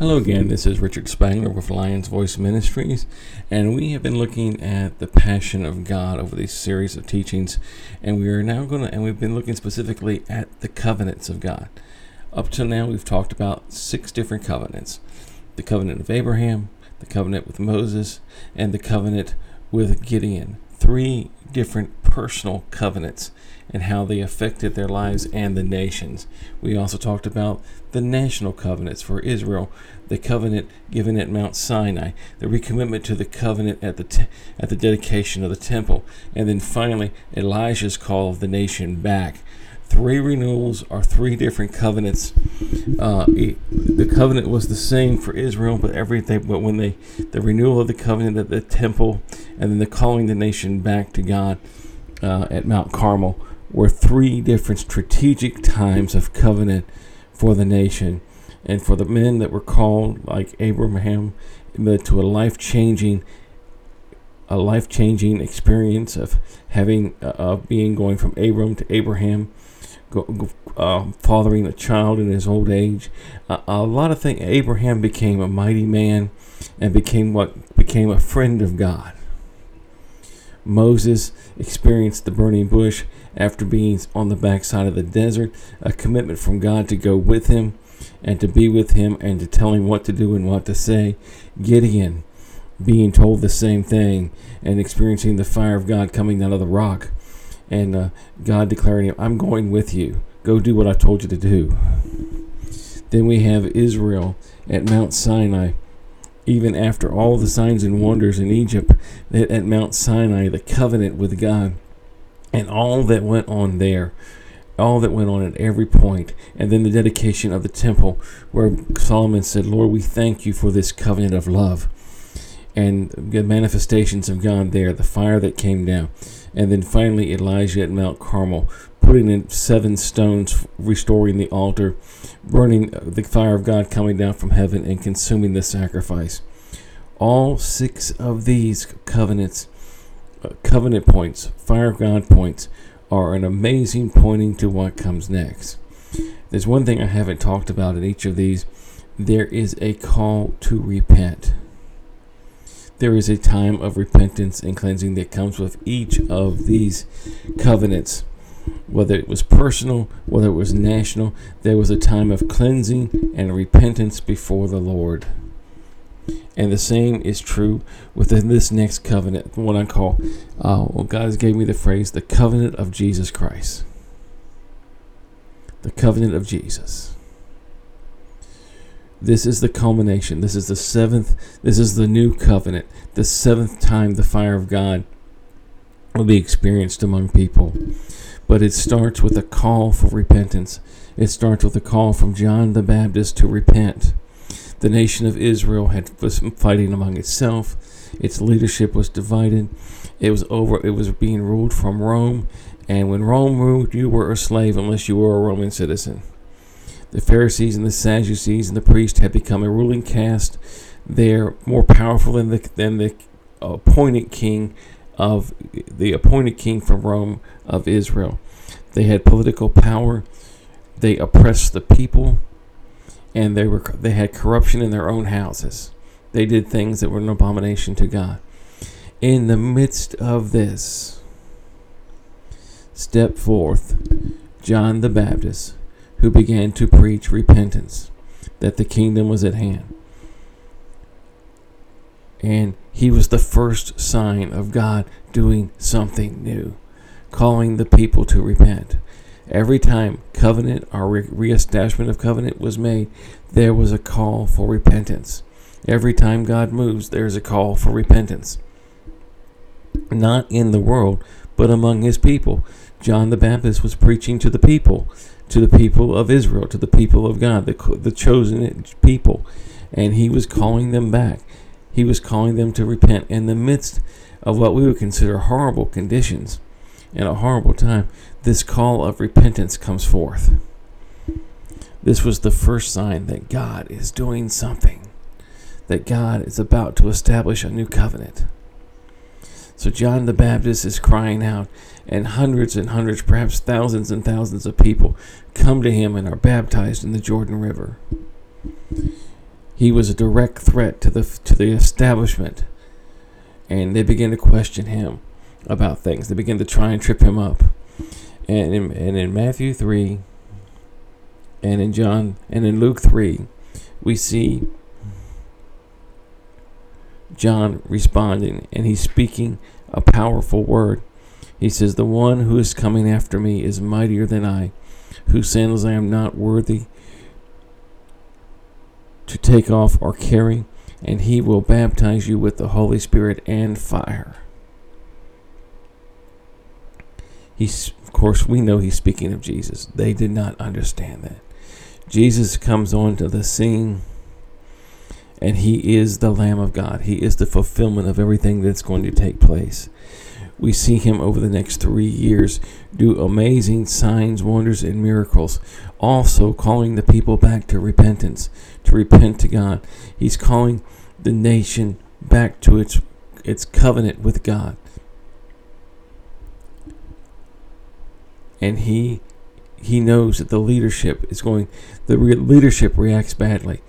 Hello again, this is Richard Spangler with Lion's Voice Ministries, and we have been looking at the passion of God over these series of teachings, and we are now going to, and we've been looking specifically at the covenants of God. Up till now, we've talked about six different covenants the covenant of Abraham, the covenant with Moses, and the covenant with Gideon. Three different personal covenants and how they affected their lives and the nations. We also talked about the national covenants for Israel, the covenant given at Mount Sinai, the recommitment to the covenant at the te- at the dedication of the temple, and then finally Elijah's call of the nation back. Three renewals are three different covenants. Uh, the covenant was the same for Israel, but everything. But when they, the renewal of the covenant at the temple, and then the calling the nation back to God uh, at Mount Carmel, were three different strategic times of covenant for the nation. And for the men that were called like Abraham to a life-changing a life-changing experience of having uh, of being going from Abram to Abraham go, uh, fathering a child in his old age. Uh, a lot of things Abraham became a mighty man and became what became a friend of God Moses experienced the burning bush after being on the backside of the desert, a commitment from God to go with him and to be with him and to tell him what to do and what to say. Gideon being told the same thing and experiencing the fire of God coming out of the rock and uh, God declaring, him, I'm going with you. Go do what I told you to do. Then we have Israel at Mount Sinai even after all the signs and wonders in Egypt, at Mount Sinai, the covenant with God, and all that went on there, all that went on at every point, and then the dedication of the temple, where Solomon said, Lord, we thank you for this covenant of love. And the manifestations of God there, the fire that came down. And then finally, Elijah at Mount Carmel, putting in seven stones, restoring the altar, burning the fire of God coming down from heaven and consuming the sacrifice. All six of these covenants, uh, covenant points, fire of God points, are an amazing pointing to what comes next. There's one thing I haven't talked about in each of these. There is a call to repent. There is a time of repentance and cleansing that comes with each of these covenants whether it was personal, whether it was national, there was a time of cleansing and repentance before the Lord. And the same is true within this next covenant, what I call, uh, well, God has gave me the phrase, the covenant of Jesus Christ. The covenant of Jesus. This is the culmination. This is the seventh, this is the new covenant, the seventh time the fire of God will be experienced among people. But it starts with a call for repentance. It starts with a call from John the Baptist to repent. The nation of Israel had was fighting among itself. Its leadership was divided. It was over. It was being ruled from Rome, and when Rome ruled, you were a slave unless you were a Roman citizen. The Pharisees and the Sadducees and the priests had become a ruling caste. They're more powerful than the than the appointed king of the appointed king from Rome of Israel. They had political power. They oppressed the people, and they were they had corruption in their own houses. They did things that were an abomination to God. In the midst of this, step forth John the Baptist, who began to preach repentance, that the kingdom was at hand. And he was the first sign of God doing something new, calling the people to repent. Every time covenant or re- reestablishment of covenant was made, there was a call for repentance. Every time God moves, there's a call for repentance. Not in the world, but among his people. John the Baptist was preaching to the people, to the people of Israel, to the people of God, the, the chosen people, and he was calling them back. He was calling them to repent in the midst of what we would consider horrible conditions and a horrible time. This call of repentance comes forth. This was the first sign that God is doing something, that God is about to establish a new covenant. So John the Baptist is crying out, and hundreds and hundreds, perhaps thousands and thousands of people come to him and are baptized in the Jordan River. He was a direct threat to the to the establishment, and they began to question him about things. They began to try and trip him up. And in, and in Matthew three, and in John and in Luke three, we see John responding, and he's speaking a powerful word. He says, The one who is coming after me is mightier than I, whose sandals I am not worthy to take off or carry, and he will baptize you with the Holy Spirit and fire. He's, of course, we know he's speaking of Jesus. They did not understand that. Jesus comes onto the scene and he is the Lamb of God. He is the fulfillment of everything that's going to take place. We see him over the next three years do amazing signs, wonders, and miracles, also calling the people back to repentance, to repent to God. He's calling the nation back to its its covenant with God. And he he knows that the leadership is going the leadership reacts badly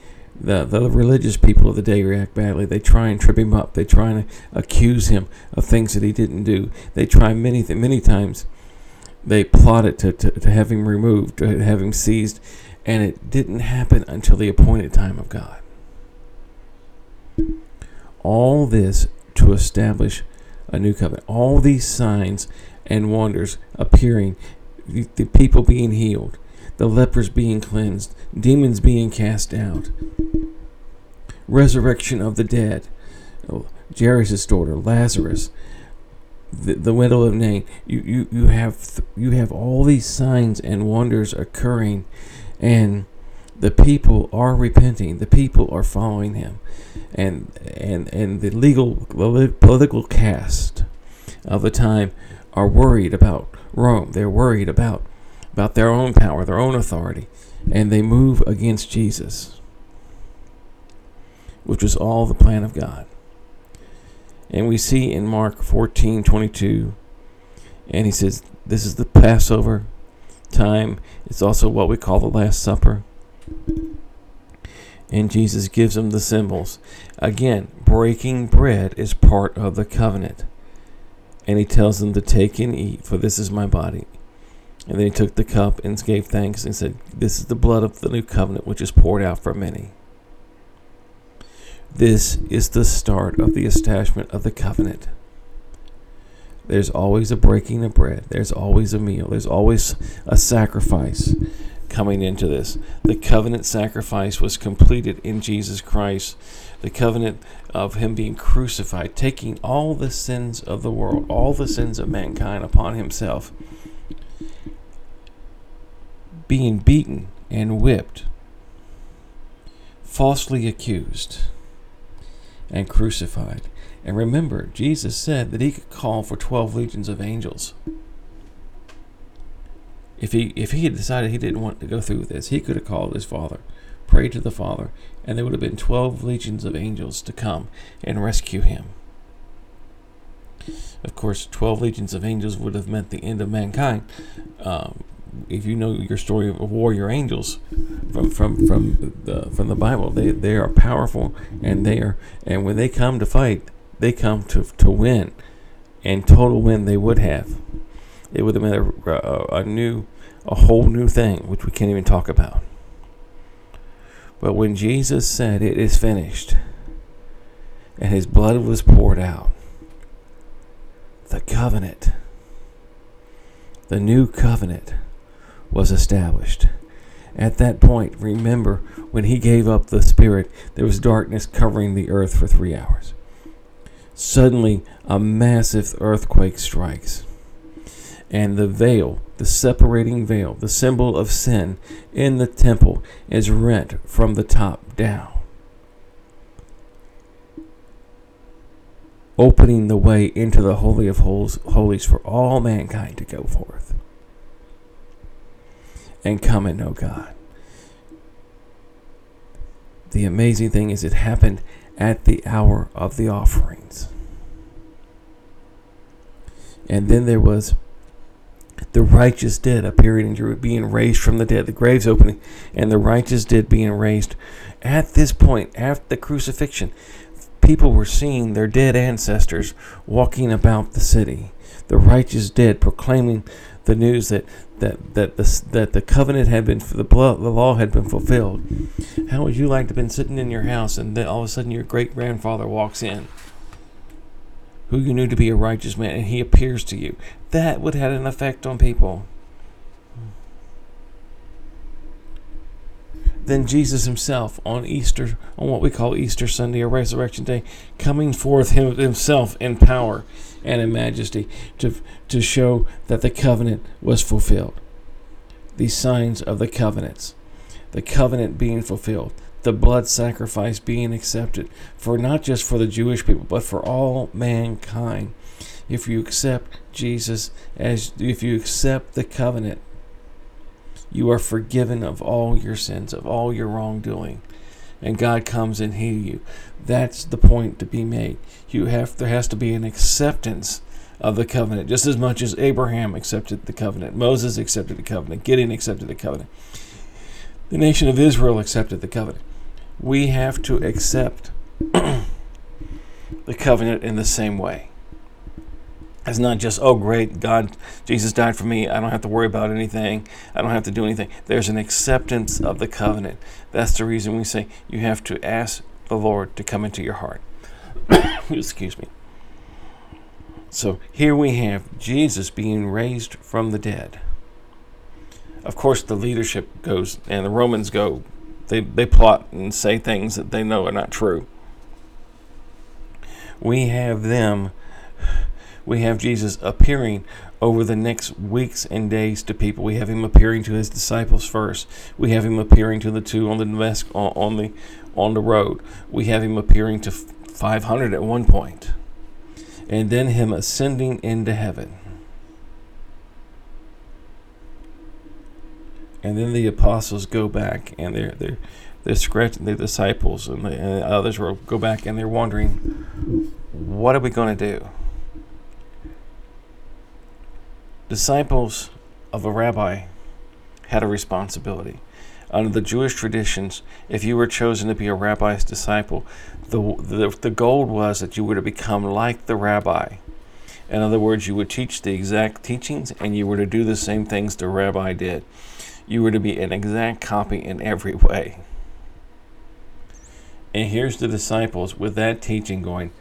the, the religious people of the day react badly. They try and trip him up. They try and accuse him of things that he didn't do. They try many many times. They plotted to, to, to have him removed, to have him seized, and it didn't happen until the appointed time of God. All this to establish a new covenant. All these signs and wonders appearing, the, the people being healed, the lepers being cleansed, demons being cast out, resurrection of the dead, oh, Jairus' daughter, Lazarus, the, the widow of Nain. You, you, you have you have all these signs and wonders occurring, and the people are repenting. The people are following him, and and and the legal political caste of the time are worried about Rome. They're worried about about their own power, their own authority, and they move against Jesus, which was all the plan of God. And we see in Mark 14 22, and he says, This is the Passover time. It's also what we call the Last Supper. And Jesus gives them the symbols. Again, breaking bread is part of the covenant. And he tells them to take and eat, for this is my body. And then he took the cup and gave thanks and said, This is the blood of the new covenant, which is poured out for many. This is the start of the establishment of the covenant. There's always a breaking of bread, there's always a meal, there's always a sacrifice coming into this. The covenant sacrifice was completed in Jesus Christ. The covenant of Him being crucified, taking all the sins of the world, all the sins of mankind upon Himself being beaten and whipped, falsely accused, and crucified. And remember, Jesus said that he could call for 12 legions of angels. If he if he had decided he didn't want to go through this, he could have called his father, prayed to the Father, and there would have been 12 legions of angels to come and rescue him. Of course, 12 legions of angels would have meant the end of mankind, um, if you know your story of warrior angels from from from the from the Bible, they they are powerful and they are and when they come to fight, they come to to win, and total win they would have. It would have been a, a, a new, a whole new thing, which we can't even talk about. But when Jesus said, "It is finished," and His blood was poured out, the covenant, the new covenant was established. At that point, remember when he gave up the Spirit, there was darkness covering the earth for three hours. Suddenly, a massive earthquake strikes, and the veil, the separating veil, the symbol of sin in the temple, is rent from the top down, opening the way into the Holy of Holies for all mankind to go forth and coming, know God. The amazing thing is, it happened at the hour of the offerings. And then there was the righteous dead appearing and being raised from the dead, the graves opening, and the righteous dead being raised. At this point, after the crucifixion, people were seeing their dead ancestors walking about the city, the righteous dead proclaiming the news that that that the that the covenant had been the blood, the law had been fulfilled. How would you like to have been sitting in your house and then all of a sudden your great grandfather walks in, who you knew to be a righteous man, and he appears to you? That would have had an effect on people. Then Jesus himself on Easter, on what we call Easter Sunday or Resurrection Day, coming forth him, himself in power and in majesty to, to show that the covenant was fulfilled. These signs of the covenants, the covenant being fulfilled, the blood sacrifice being accepted for not just for the Jewish people, but for all mankind. If you accept Jesus as if you accept the covenant, you are forgiven of all your sins, of all your wrongdoing and God comes and heal you. That's the point to be made. You have there has to be an acceptance of the covenant, just as much as Abraham accepted the covenant, Moses accepted the covenant, Gideon accepted the covenant, the nation of Israel accepted the covenant. We have to accept the covenant in the same way. It's not just, oh, great, God, Jesus died for me. I don't have to worry about anything. I don't have to do anything. There's an acceptance of the covenant. That's the reason we say you have to ask the Lord to come into your heart. Excuse me. So here we have Jesus being raised from the dead. Of course, the leadership goes, and the Romans go, they, they plot and say things that they know are not true. We have them we have Jesus appearing over the next weeks and days to people. We have him appearing to his disciples first. We have him appearing to the two on the on the on the road. We have him appearing to 500 at one point, and then him ascending into heaven. And then the apostles go back and they're they're they're scratching the disciples and, the, and others will go back and they're wondering, what are we going to do? Disciples of a rabbi had a responsibility. Under the Jewish traditions, if you were chosen to be a rabbi's disciple, the, the, the goal was that you were to become like the rabbi. In other words, you would teach the exact teachings and you were to do the same things the rabbi did. You were to be an exact copy in every way. And here's the disciples with that teaching going,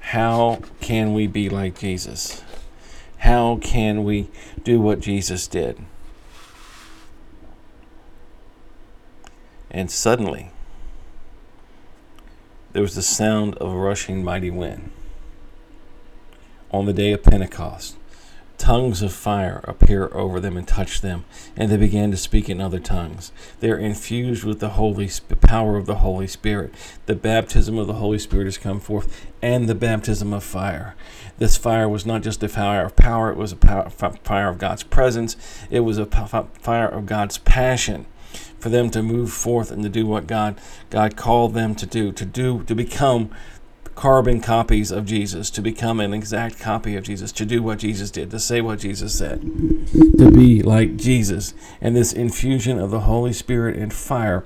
How can we be like Jesus? How can we do what Jesus did? And suddenly, there was the sound of a rushing mighty wind. On the day of Pentecost, tongues of fire appear over them and touch them, and they began to speak in other tongues. They are infused with the holy power of the Holy Spirit. The baptism of the Holy Spirit has come forth, and the baptism of fire. This fire was not just a fire of power; it was a power, fire of God's presence. It was a fire of God's passion for them to move forth and to do what God God called them to do, to do to become carbon copies of Jesus, to become an exact copy of Jesus, to do what Jesus did, to say what Jesus said, to be like Jesus. And this infusion of the Holy Spirit and fire,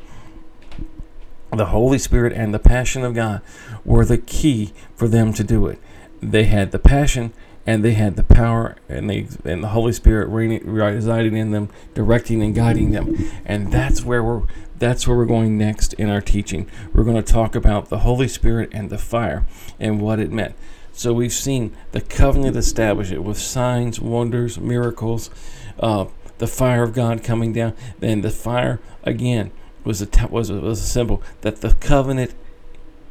the Holy Spirit and the passion of God were the key for them to do it. They had the passion and they had the power and they and the Holy Spirit residing in them, directing and guiding them. And that's where we're that's where we're going next in our teaching. We're going to talk about the Holy Spirit and the fire and what it meant. So we've seen the covenant establish it with signs, wonders, miracles, uh, the fire of God coming down. Then the fire again was a was a, was a symbol that the covenant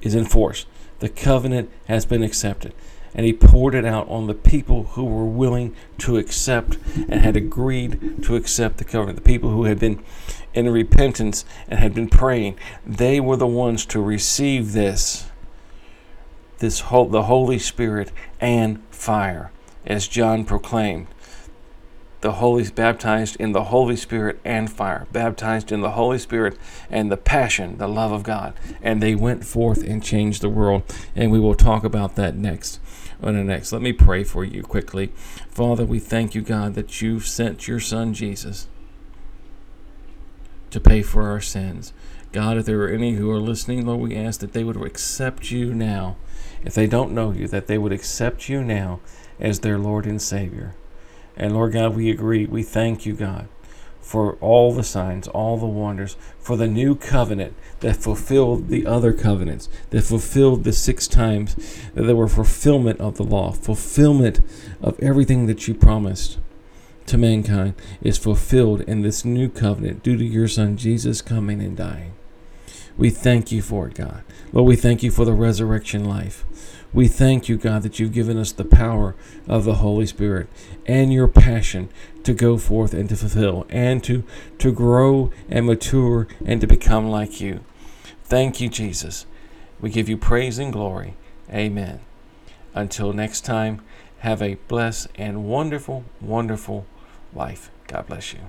is enforced. The covenant has been accepted and he poured it out on the people who were willing to accept and had agreed to accept the covenant. The people who had been in repentance and had been praying, they were the ones to receive this, this whole, the Holy Spirit and fire, as John proclaimed. The Holy baptized in the Holy Spirit and fire, baptized in the Holy Spirit and the passion, the love of God. And they went forth and changed the world. And we will talk about that next. On the next. Let me pray for you quickly. Father, we thank you, God, that you've sent your Son Jesus to pay for our sins. God, if there are any who are listening, Lord, we ask that they would accept you now. If they don't know you, that they would accept you now as their Lord and Savior. And Lord God, we agree. We thank you, God, for all the signs, all the wonders, for the new covenant that fulfilled the other covenants, that fulfilled the six times that there were fulfillment of the law, fulfillment of everything that you promised to mankind is fulfilled in this new covenant due to your Son Jesus coming and dying. We thank you for it, God. Lord, we thank you for the resurrection life. We thank you, God, that you've given us the power of the Holy Spirit and your passion to go forth and to fulfill and to, to grow and mature and to become like you. Thank you, Jesus. We give you praise and glory. Amen. Until next time, have a blessed and wonderful, wonderful life. God bless you.